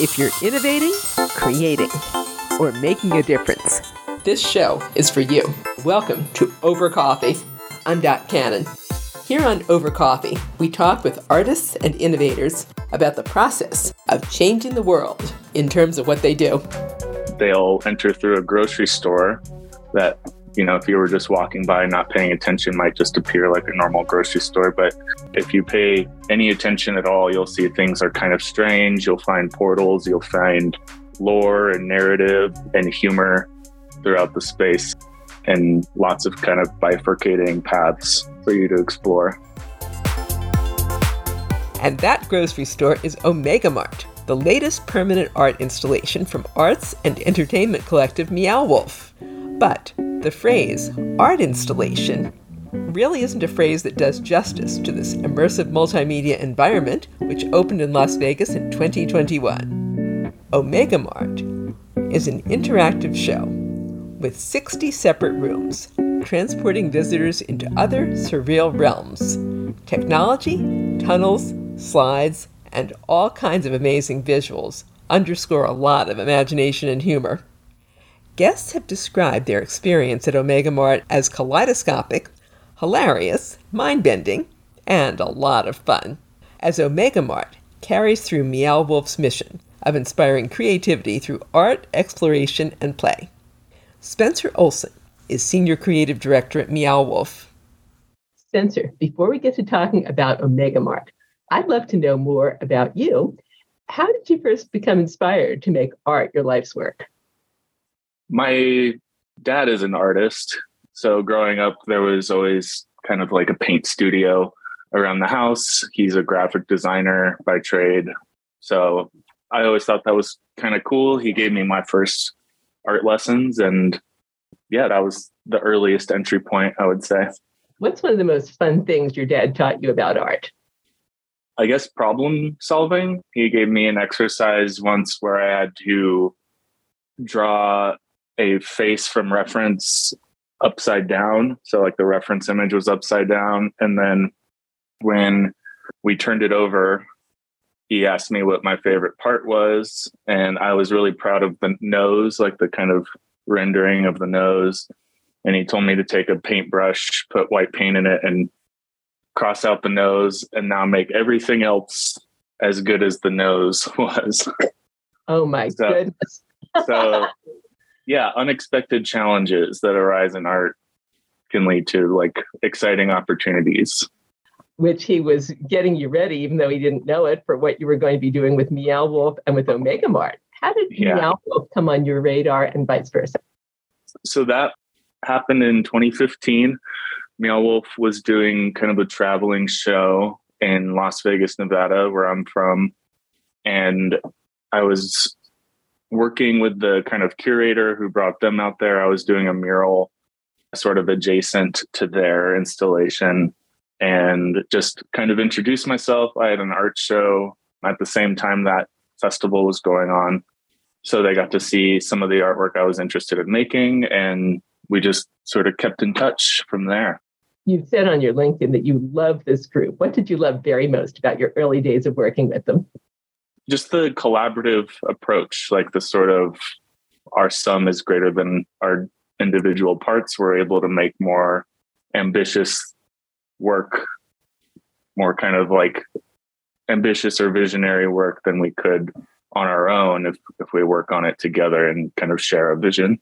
If you're innovating, creating, or making a difference, this show is for you. Welcome to Over Coffee. I'm Dot Cannon. Here on Over Coffee, we talk with artists and innovators about the process of changing the world in terms of what they do. They'll enter through a grocery store that you know, if you were just walking by not paying attention, might just appear like a normal grocery store. But if you pay any attention at all, you'll see things are kind of strange. You'll find portals, you'll find lore and narrative and humor throughout the space, and lots of kind of bifurcating paths for you to explore. And that grocery store is Omega Mart, the latest permanent art installation from arts and entertainment collective Meow Wolf. But the phrase art installation really isn't a phrase that does justice to this immersive multimedia environment, which opened in Las Vegas in 2021. Omega Mart is an interactive show with 60 separate rooms, transporting visitors into other surreal realms. Technology, tunnels, slides, and all kinds of amazing visuals underscore a lot of imagination and humor. Guests have described their experience at Omega Mart as kaleidoscopic, hilarious, mind bending, and a lot of fun. As Omega Mart carries through Meow Wolf's mission of inspiring creativity through art, exploration, and play. Spencer Olsen is Senior Creative Director at Meow Wolf. Spencer, before we get to talking about Omega Mart, I'd love to know more about you. How did you first become inspired to make art your life's work? My dad is an artist. So growing up, there was always kind of like a paint studio around the house. He's a graphic designer by trade. So I always thought that was kind of cool. He gave me my first art lessons. And yeah, that was the earliest entry point, I would say. What's one of the most fun things your dad taught you about art? I guess problem solving. He gave me an exercise once where I had to draw a face from reference upside down. So like the reference image was upside down. And then when we turned it over, he asked me what my favorite part was. And I was really proud of the nose, like the kind of rendering of the nose. And he told me to take a paintbrush, put white paint in it, and cross out the nose, and now make everything else as good as the nose was. Oh my so, goodness. so yeah, unexpected challenges that arise in art can lead to like exciting opportunities. Which he was getting you ready, even though he didn't know it, for what you were going to be doing with Meow Wolf and with Omega Mart. How did yeah. Meow Wolf come on your radar and vice versa? So that happened in 2015. Meow Wolf was doing kind of a traveling show in Las Vegas, Nevada, where I'm from. And I was working with the kind of curator who brought them out there. I was doing a mural sort of adjacent to their installation and just kind of introduced myself. I had an art show at the same time that festival was going on. So they got to see some of the artwork I was interested in making, and we just sort of kept in touch from there. You said on your LinkedIn that you love this group. What did you love very most about your early days of working with them? Just the collaborative approach, like the sort of our sum is greater than our individual parts. We're able to make more ambitious work, more kind of like ambitious or visionary work than we could on our own if, if we work on it together and kind of share a vision.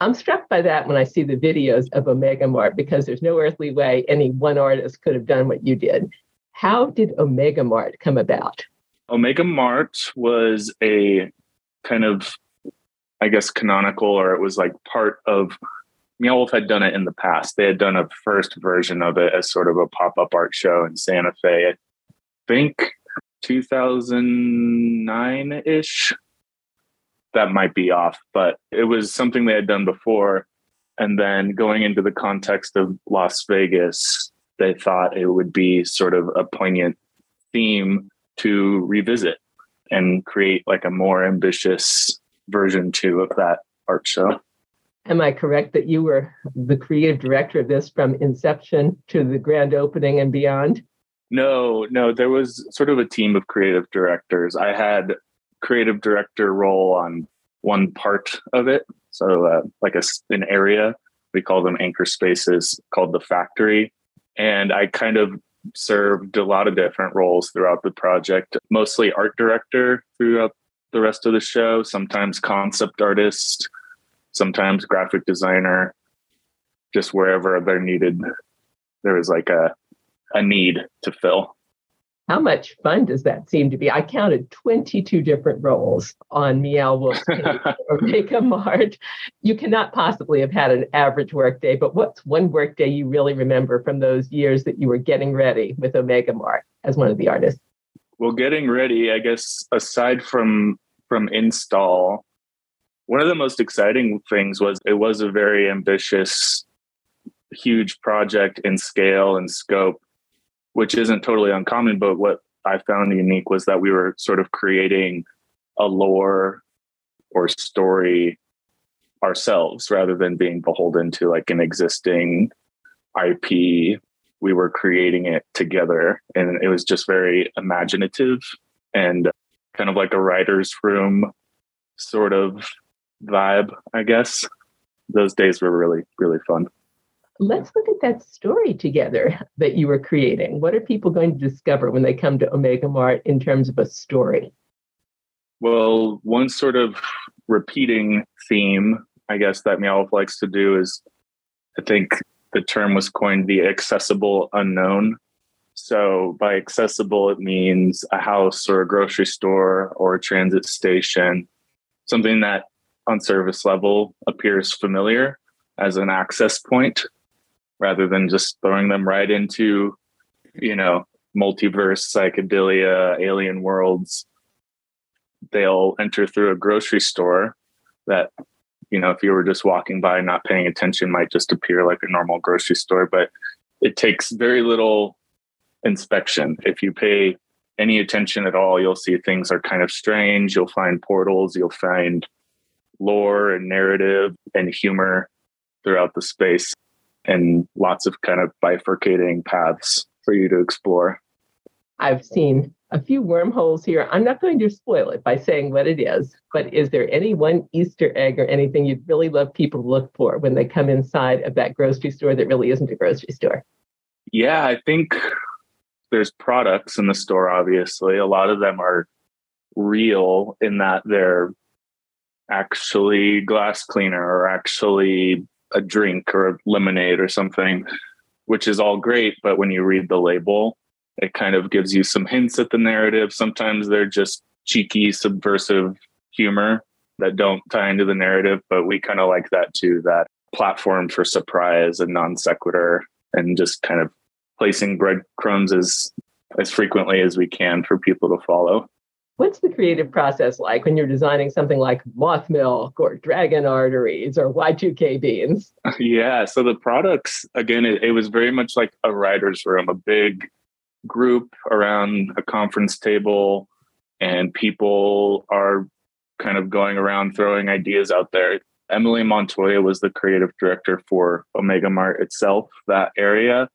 I'm struck by that when I see the videos of Omega Mart because there's no earthly way any one artist could have done what you did. How did Omega Mart come about? Omega Mart was a kind of, I guess, canonical, or it was like part of. Meow Wolf had done it in the past. They had done a first version of it as sort of a pop up art show in Santa Fe. I think 2009 ish. That might be off, but it was something they had done before. And then going into the context of Las Vegas, they thought it would be sort of a poignant theme to revisit and create like a more ambitious version two of that art show. Am I correct that you were the creative director of this from inception to the grand opening and beyond? No, no, there was sort of a team of creative directors. I had creative director role on one part of it. So, uh, like a, an area, we call them anchor spaces called the factory. And I kind of served a lot of different roles throughout the project, mostly art director throughout the rest of the show, sometimes concept artist, sometimes graphic designer, just wherever they're needed. There was like a, a need to fill. How much fun does that seem to be? I counted 22 different roles on Meow Wolf's Omega Mart. You cannot possibly have had an average workday, but what's one workday you really remember from those years that you were getting ready with Omega Mart as one of the artists? Well, getting ready, I guess, aside from from install, one of the most exciting things was it was a very ambitious, huge project in scale and scope which isn't totally uncommon. But what I found unique was that we were sort of creating a lore or story ourselves rather than being beholden to like an existing IP. We were creating it together, and it was just very imaginative and kind of like a writer's room sort of vibe, I guess. Those days were really, really fun let's look at that story together that you were creating. What are people going to discover when they come to Omega Mart in terms of a story? Well, one sort of repeating theme, I guess, that Meow likes to do is I think the term was coined the accessible unknown. So, by accessible, it means a house or a grocery store or a transit station, something that on service level appears familiar as an access point rather than just throwing them right into, you know, multiverse, psychedelia, alien worlds. They'll enter through a grocery store that, you know, if you were just walking by not paying attention, might just appear like a normal grocery store. But it takes very little inspection. If you pay any attention at all, you'll see things are kind of strange. You'll find portals, you'll find lore and narrative and humor throughout the space and lots of kind of bifurcating paths for you to explore. I've seen a few wormholes here. I'm not going to spoil it by saying what it is, but is there any one Easter egg or anything you'd really love people to look for when they come inside of that grocery store that really isn't a grocery store? Yeah, I think there's products in the store, obviously. A lot of them are real in that they're actually glass cleaner or actually a drink or a lemonade or something, which is all great. But when you read the label, it kind of gives you some hints at the narrative. Sometimes they're just cheeky, subversive humor that don't tie into the narrative, but we kind of like that too that platform for surprise and non sequitur and just kind of placing breadcrumbs as as frequently as we can for people to follow. What's the creative process like when you're designing something like moth milk or dragon arteries or Y2K beans? Yeah. So the products, again, it, it was very much like a writer's room, a big group around a conference table, and people are kind of going around throwing ideas out there. Emily Montoya was the creative director for Omega Mart itself, that area.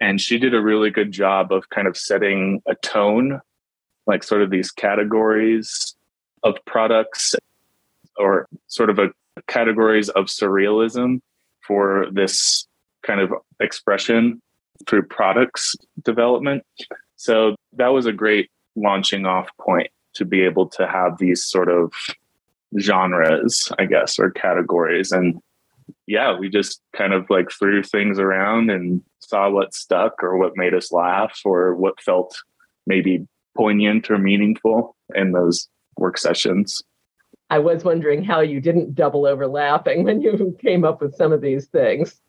And she did a really good job of kind of setting a tone like sort of these categories of products or sort of a categories of surrealism for this kind of expression through products development. So that was a great launching off point to be able to have these sort of genres, I guess, or categories. And yeah, we just kind of like threw things around and saw what stuck or what made us laugh or what felt maybe poignant or meaningful in those work sessions. I was wondering how you didn't double overlapping when you came up with some of these things.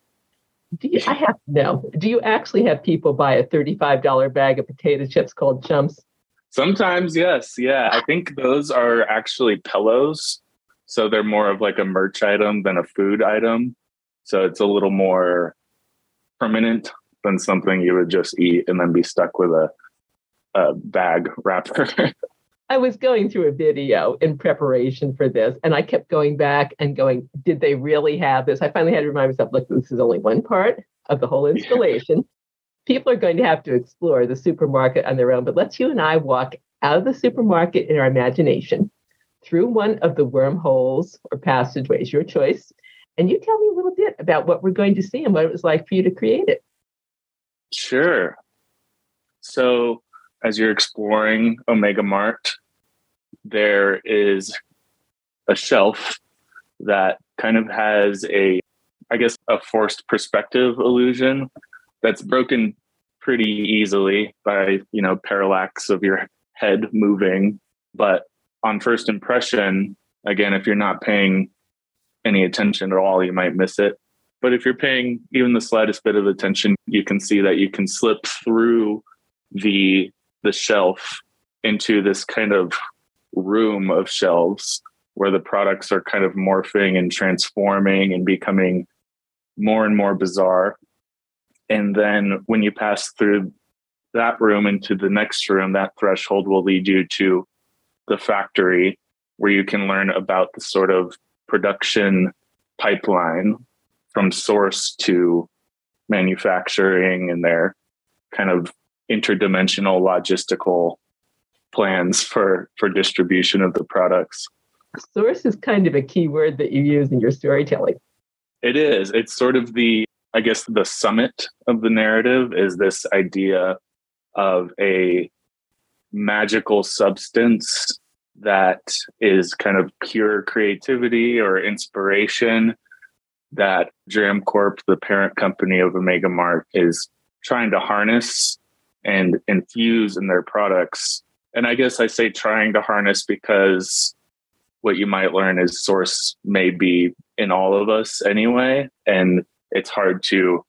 Do you, I have no. Do you actually have people buy a $35 bag of potato chips called chumps? Sometimes, yes. Yeah. I think those are actually pillows. So they're more of like a merch item than a food item. So it's a little more permanent than something you would just eat and then be stuck with a uh, bag wrapper. I was going through a video in preparation for this, and I kept going back and going, did they really have this? I finally had to remind myself, look, this is only one part of the whole installation. Yeah. People are going to have to explore the supermarket on their own, but let's you and I walk out of the supermarket in our imagination through one of the wormholes or passageways, your choice. And you tell me a little bit about what we're going to see and what it was like for you to create it. Sure. So, as you're exploring Omega Mart, there is a shelf that kind of has a, I guess, a forced perspective illusion that's broken pretty easily by, you know, parallax of your head moving. But on first impression, again, if you're not paying any attention at all, you might miss it. But if you're paying even the slightest bit of attention, you can see that you can slip through the the shelf into this kind of room of shelves where the products are kind of morphing and transforming and becoming more and more bizarre. And then when you pass through that room into the next room, that threshold will lead you to the factory where you can learn about the sort of production pipeline from source to manufacturing and their kind of interdimensional logistical plans for for distribution of the products. Source is kind of a key word that you use in your storytelling. It is. It's sort of the i guess the summit of the narrative is this idea of a magical substance that is kind of pure creativity or inspiration that Dramcorp, the parent company of Omega Mart, is trying to harness and infuse in their products. And I guess I say trying to harness because what you might learn is source may be in all of us anyway. And it's hard to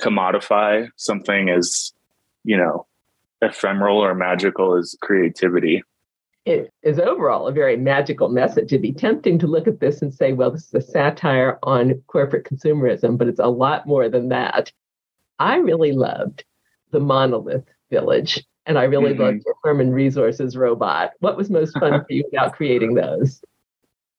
commodify something as, you know, ephemeral or magical as creativity it is overall a very magical message. It'd be tempting to look at this and say, well, this is a satire on corporate consumerism, but it's a lot more than that. I really loved the monolith village, and I really mm-hmm. loved your Herman Resources robot. What was most fun for you about creating those?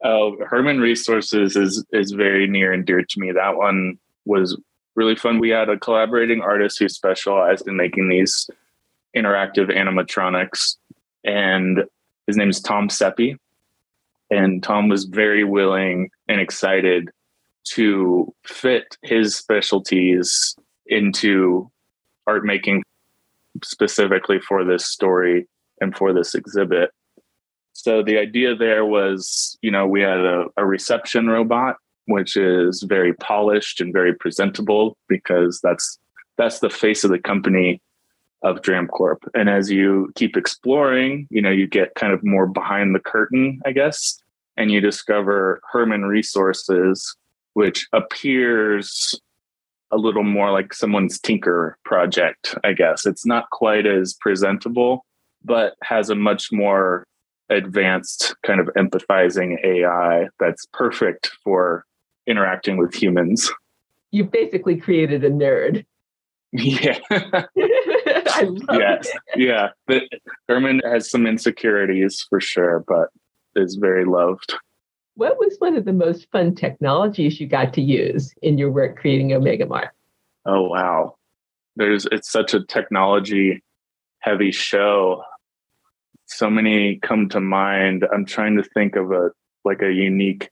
Oh, Herman Resources is is very near and dear to me. That one was really fun. We had a collaborating artist who specialized in making these interactive animatronics and his name is Tom Seppi. And Tom was very willing and excited to fit his specialties into art making specifically for this story and for this exhibit. So the idea there was, you know, we had a, a, reception robot, which is very polished and very presentable because that's that's the face of the company of Dramcorp. And as you keep exploring, you know, you get kind of more behind the curtain, I guess, and you discover Herman Resources, which appears a little more like someone's tinker project, I guess. It's not quite as presentable, but has a much more advanced kind of empathizing AI that's perfect for interacting with humans. You've basically created a nerd. Yeah. I love yes. it. Yeah. But Herman has some insecurities for sure, but is very loved. What was one of the most fun technologies you got to use in your work creating Omega Mart? Oh wow. There's it's such a technology heavy show. So many come to mind. I'm trying to think of a like a unique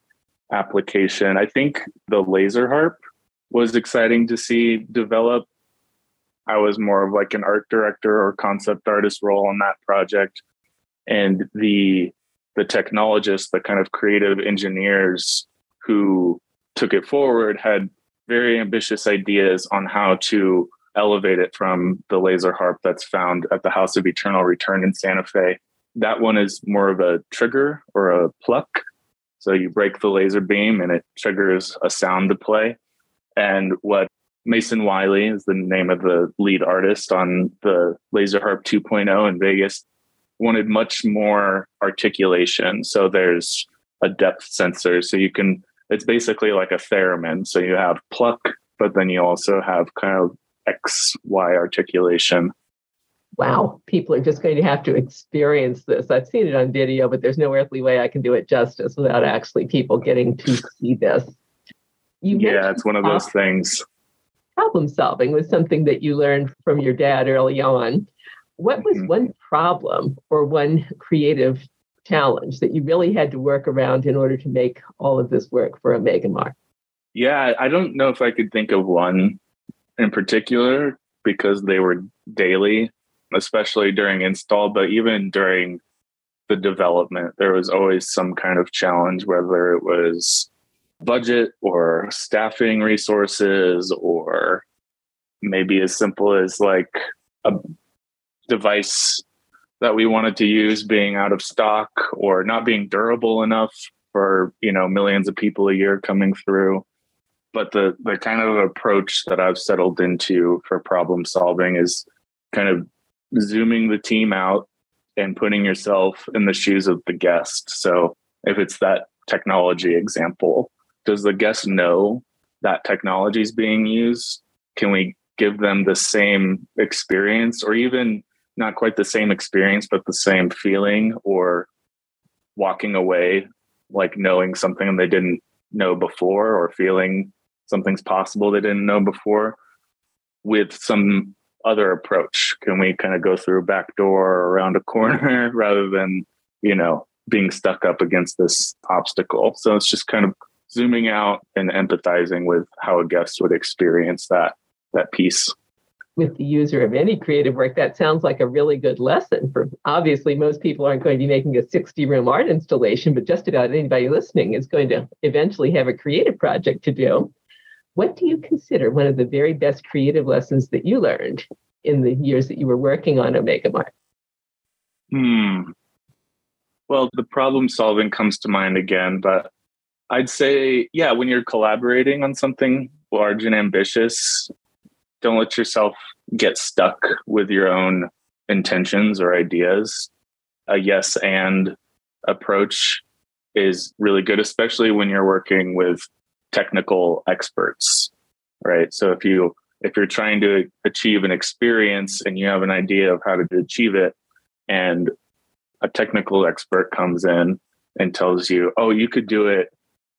application. I think the laser harp was exciting to see develop I was more of like an art director or concept artist role on that project. And the the technologists, the kind of creative engineers who took it forward had very ambitious ideas on how to elevate it from the laser harp that's found at the House of Eternal Return in Santa Fe. That one is more of a trigger or a pluck. So you break the laser beam and it triggers a sound to play. And what Mason Wiley is the name of the lead artist on the Laser Harp 2.0 in Vegas. Wanted much more articulation. So there's a depth sensor. So you can, it's basically like a theremin. So you have pluck, but then you also have kind of X, Y articulation. Wow, people are just going to have to experience this. I've seen it on video, but there's no earthly way I can do it justice without actually people getting to see this. You yeah, it's one of those things problem solving was something that you learned from your dad early on. What was mm-hmm. one problem or one creative challenge that you really had to work around in order to make all of this work for Omega Mart? Yeah, I don't know if I could think of one in particular because they were daily, especially during install, but even during the development, there was always some kind of challenge, whether it was budget or staffing resources or maybe as simple as like a device that we wanted to use being out of stock or not being durable enough for you know millions of people a year coming through. But the the kind of approach that I've settled into for problem solving is kind of zooming the team out and putting yourself in the shoes of the guest. So if it's that technology example does the guest know that technology is being used? Can we give them the same experience or even not quite the same experience but the same feeling or walking away like knowing something they didn't know before or feeling something's possible they didn't know before with some other approach. Can we kind of go through a back door or around a corner rather than you know being stuck up against this obstacle? So it's just kind of zooming out and empathizing with how a guest would experience that that piece with the user of any creative work that sounds like a really good lesson for obviously most people aren't going to be making a 60 room art installation but just about anybody listening is going to eventually have a creative project to do. What do you consider one of the very best creative lessons that you learned in the years that you were working on omega mart? Hmm. Well the problem solving comes to mind again but i'd say yeah when you're collaborating on something large and ambitious don't let yourself get stuck with your own intentions or ideas. A yes and approach is really good, especially when you're working with technical experts, right? So if you if you're trying to achieve an experience and you have an idea of how to achieve it, and a technical expert comes in and tells you, "Oh, you could do it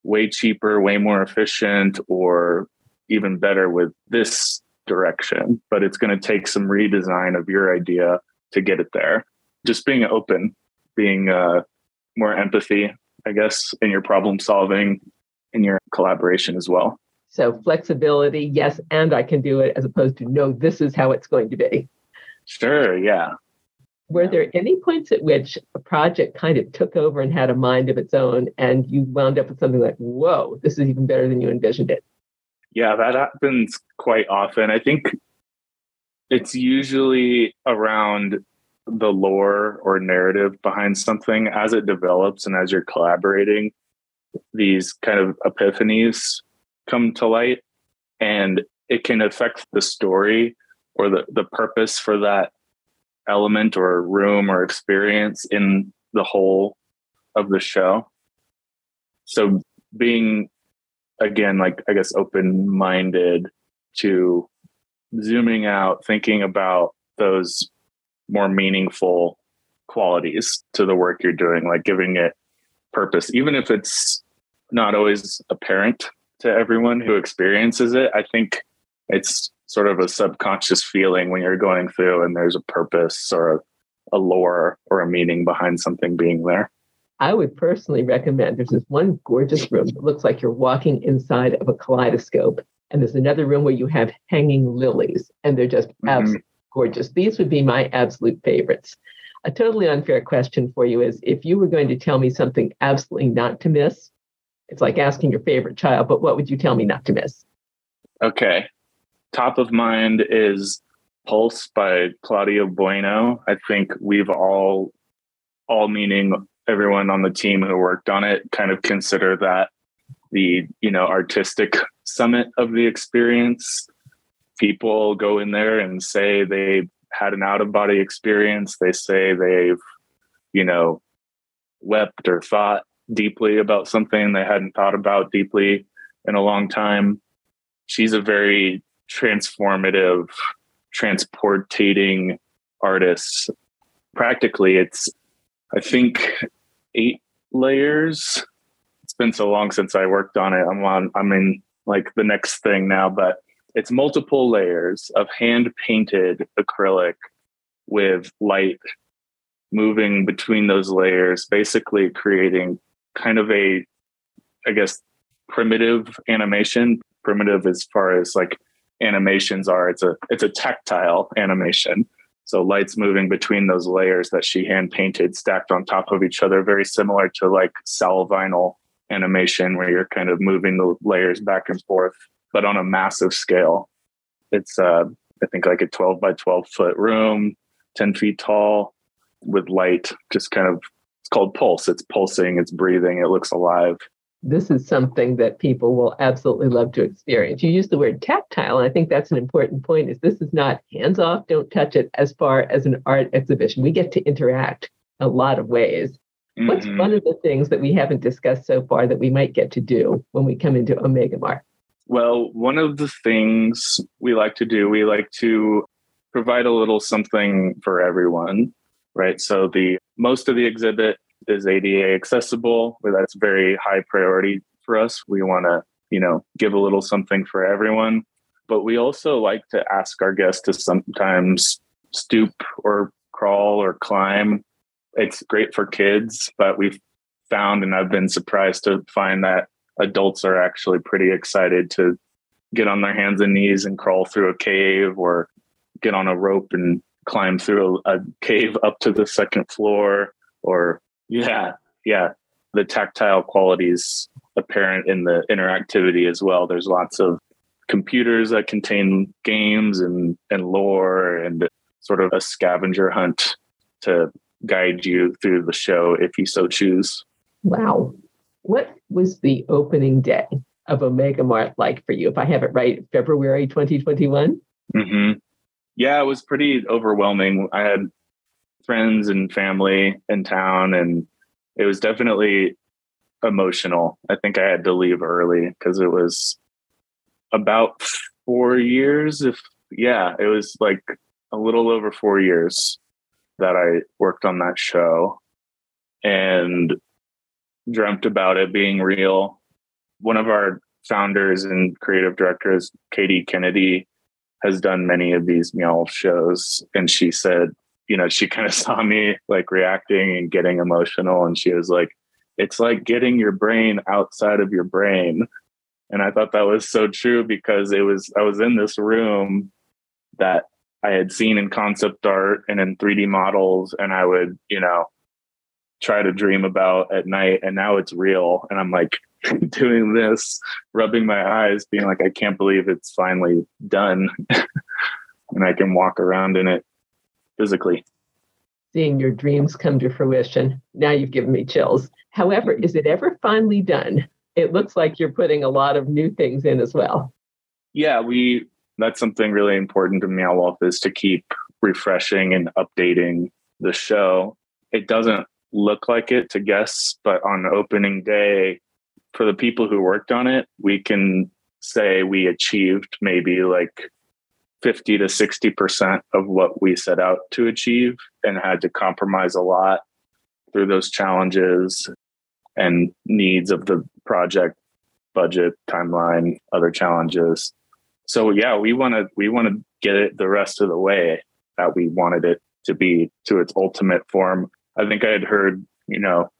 way cheaper, way more efficient, or even better with this direction, but it's going to take some redesign of your idea to get it there. Just being open, being uh, more empathy, I guess, in your problem solving, in your collaboration as well. So flexibility, yes, and I can do it, as opposed to no, this is how it's going to be. Sure, yeah. Were there any points at which a project kind of took over and had a mind of its own, and you wound up with something like, whoa, this is even better than you envisioned it? Yeah, that happens quite often. I think it's usually around the lore or narrative behind something as it develops and as you're collaborating these kind of epiphanies come to light and it can affect the story or the, the purpose for that element or room or experience in the whole of the show so being again like i guess open minded to zooming out thinking about those more meaningful qualities to the work you're doing like giving it purpose. Even if it's not always apparent to everyone who experiences it i think it's sort of a subconscious feeling when you're going through and there's a purpose or a, a lore or a meaning behind something being there I would personally recommend there's this one gorgeous room that looks like you're walking inside of a kaleidoscope. And there's another room where you have hanging lilies, and they're just mm-hmm. absolutely gorgeous. These would be my absolute favorites. A totally unfair question for you is if you were going to tell me something absolutely not to miss, it's like asking your favorite child, but what would you tell me not to miss? Okay. Top of mind is Pulse by Claudia Bueno. I think we've all, all meaning everyone on the team who worked on it kind of consider that the you know artistic summit of the experience. People go in there and say they had an out of body experience. They say they've you know wept or thought deeply about something they hadn't thought about deeply in a long time. She's a very transformative transportating artist. Practically it's i think eight layers. It's been so long since I worked on it. I'm on I'm in like the next thing now, but it's multiple layers of hand painted acrylic with light moving between those layers, basically creating kind of a, I guess, primitive animation. Primitive as far as like animations are. It's a it's a tactile animation. So lights moving between those layers that she hand painted stacked on top of each other, very similar to like cel vinyl animation where you're kind of moving the layers back and forth, but on a massive scale. It's uh I think like a 12 by 12 foot room, 10 feet tall with light, just kind of, it's called pulse. It's pulsing, it's breathing, it looks alive. This is something that people will absolutely love to experience. You use the word tactile, and I think that's an important point is this is not hands off, don't touch it as far as an art exhibition. We get to interact a lot of ways. Mm-hmm. What's one of the things that we haven't discussed so far that we might get to do when we come into Omega Mart? Well, one of the things we like to do, we like to provide a little something for everyone, right? So the most of the exhibit is ADA accessible, that's very high priority for us. We want to, you know, give a little something for everyone, but we also like to ask our guests to sometimes stoop or crawl or climb. It's great for kids, but we've found and I've been surprised to find that adults are actually pretty excited to get on their hands and knees and crawl through a cave or get on a rope and climb through a, a cave up to the second floor or yeah yeah the tactile qualities apparent in the interactivity as well there's lots of computers that contain games and and lore and sort of a scavenger hunt to guide you through the show if you so choose wow what was the opening day of Omega Mart like for you? If I have it right, February 2021? Mm-hmm. Yeah, it was pretty overwhelming. I had friends and family in town, and it was definitely emotional. I think I had to leave early because it was about four years. If yeah, it was like a little over four years that I worked on that show. And dreamt about it being real. One of our founders and creative directors, Caity Kennedy, has done many of these meow shows. And she said, you know, she kind of saw me like reacting and getting emotional. And she was like, it's like getting your brain outside of your brain. And I thought that was so true because it was, I was in this room that I had seen in concept art and in 3D models. And I would, you know, try to dream about at night and now it's real and i'm like doing this rubbing my eyes being like i can't believe it's finally done and i can walk around in it physically. Seeing your dreams come to fruition. Now you've given me chills. However is it ever finally done? It looks like you're putting a lot of new things in as well. Yeah we that's something really important to meow wolf is to keep refreshing and updating the show. It doesn't look like it to guests, but on opening day, for the people who worked on it, we can say we achieved maybe like 50 to 60% of what we set out to achieve and had to compromise a lot through those challenges and needs of the project budget timeline other challenges. So yeah we want to we want to get it the rest of the way that we wanted it to be to its ultimate form. I think I had heard, you know,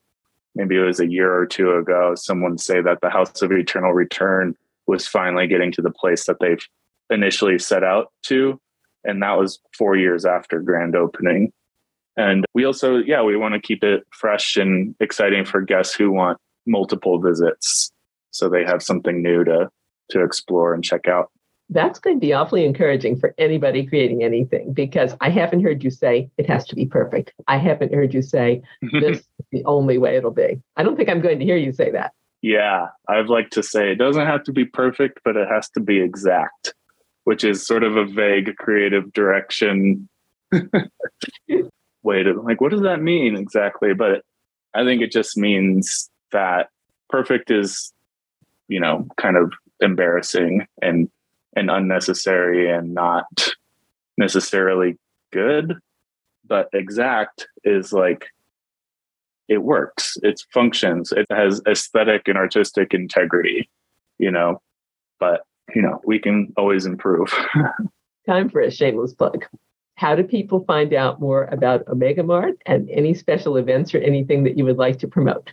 maybe it was a year or two ago, someone say that the House of Eternal Return was finally getting to the place that they've initially set out to. And that was four years after grand opening. And we also, yeah, we want to keep it fresh and exciting for guests who want multiple visits. So they have something new to to explore and check out that's going to be awfully encouraging for anybody creating anything because I haven't heard you say it has to be perfect. I haven't heard you say this is the only way it'll be. I don't think I'm going to hear you say that. Yeah, I'd like to say it doesn't have to be perfect, but it has to be exact, which is sort of a vague creative direction way to like, what does that mean exactly? But I think it just means that perfect is, you know, kind of embarrassing and and unnecessary and not necessarily good but exact is like it works it functions it has aesthetic and artistic integrity you know but you know we can always improve time for a shameless plug how do people find out more about Omega Mart and any special events or anything that you would like to promote?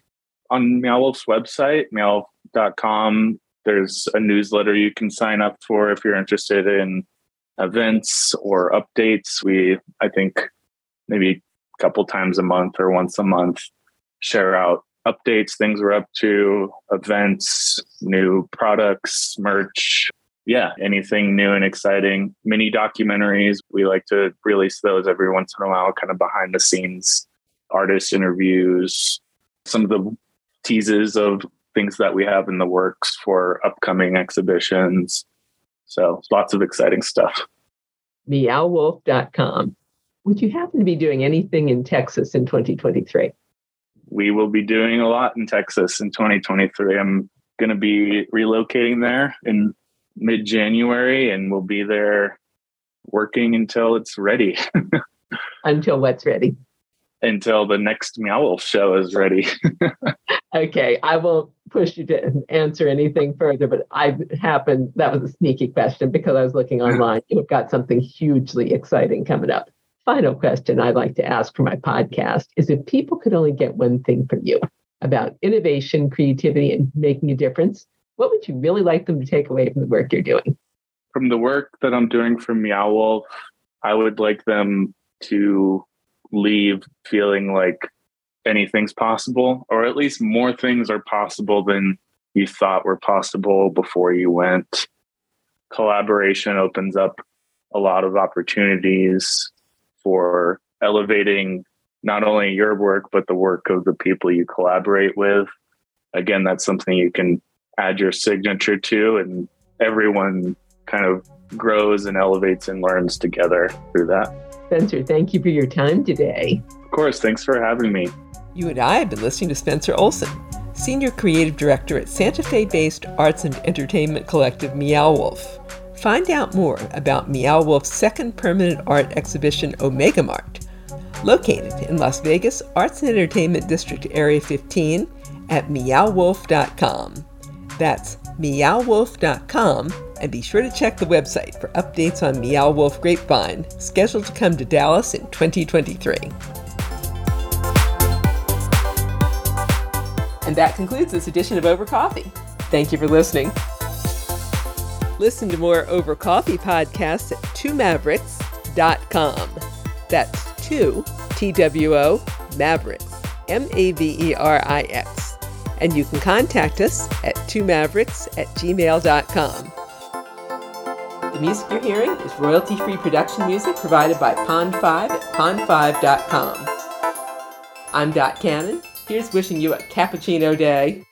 On Meow website, meow.com, there's a newsletter you can sign up for if you're interested in events or updates. We, I think, maybe a couple times a month or once a month, share out updates, things we're up to, events, new products, merch. Yeah, anything new and exciting. Mini documentaries. We like to release those every once in a while, kind of behind the scenes, artist interviews, some of the teases of things that we have in the works for upcoming exhibitions. So lots of exciting stuff. Meowwolf.com. Would you happen to be doing anything in Texas in 2023? We will be doing a lot in Texas in 2023. I'm going to be relocating there in mid January and we'll be there working until it's ready. until what's ready? Until the next Meow Wolf show is ready. okay, I won't push you to answer anything further, but I happened, that was a sneaky question because I was looking online. You've got something hugely exciting coming up final question I'd like to ask for my podcast is if people could only get one thing from you about innovation, creativity, and making a difference, what would you really like them to take away from the work you're doing? From the work that I'm doing for Meow Wolf, I would like them to leave feeling like anything's possible, or at least more things are possible than you thought were possible before you went. Collaboration opens up a lot of opportunities for elevating not only your work, but the work of the people you collaborate with. Again, that's something you can add your signature to, and everyone kind of grows and elevates and learns together through that. Spencer, thank you for your time today. Of course, thanks for having me. You and I have been listening to Spencer Olsen, Senior Creative Director at Santa Fe based arts and entertainment collective Meow Wolf. Find out more about Meow Wolf's second permanent art exhibition, Omega Mart, located in Las Vegas Arts and Entertainment District Area 15 at meowwolf.com. That's meowwolf.com, and be sure to check the website for updates on Meow Wolf Grapevine, scheduled to come to Dallas in 2023. And that concludes this edition of Over Coffee. Thank you for listening. Listen to more Over Coffee podcasts at twomaverix.com. That's two, T W O, Mavericks, M A V E R I X. And you can contact us at twomaverix at gmail.com. The music you're hearing is royalty free production music provided by Pond5 at pond5.com. I'm Dot Cannon. Here's wishing you a cappuccino day.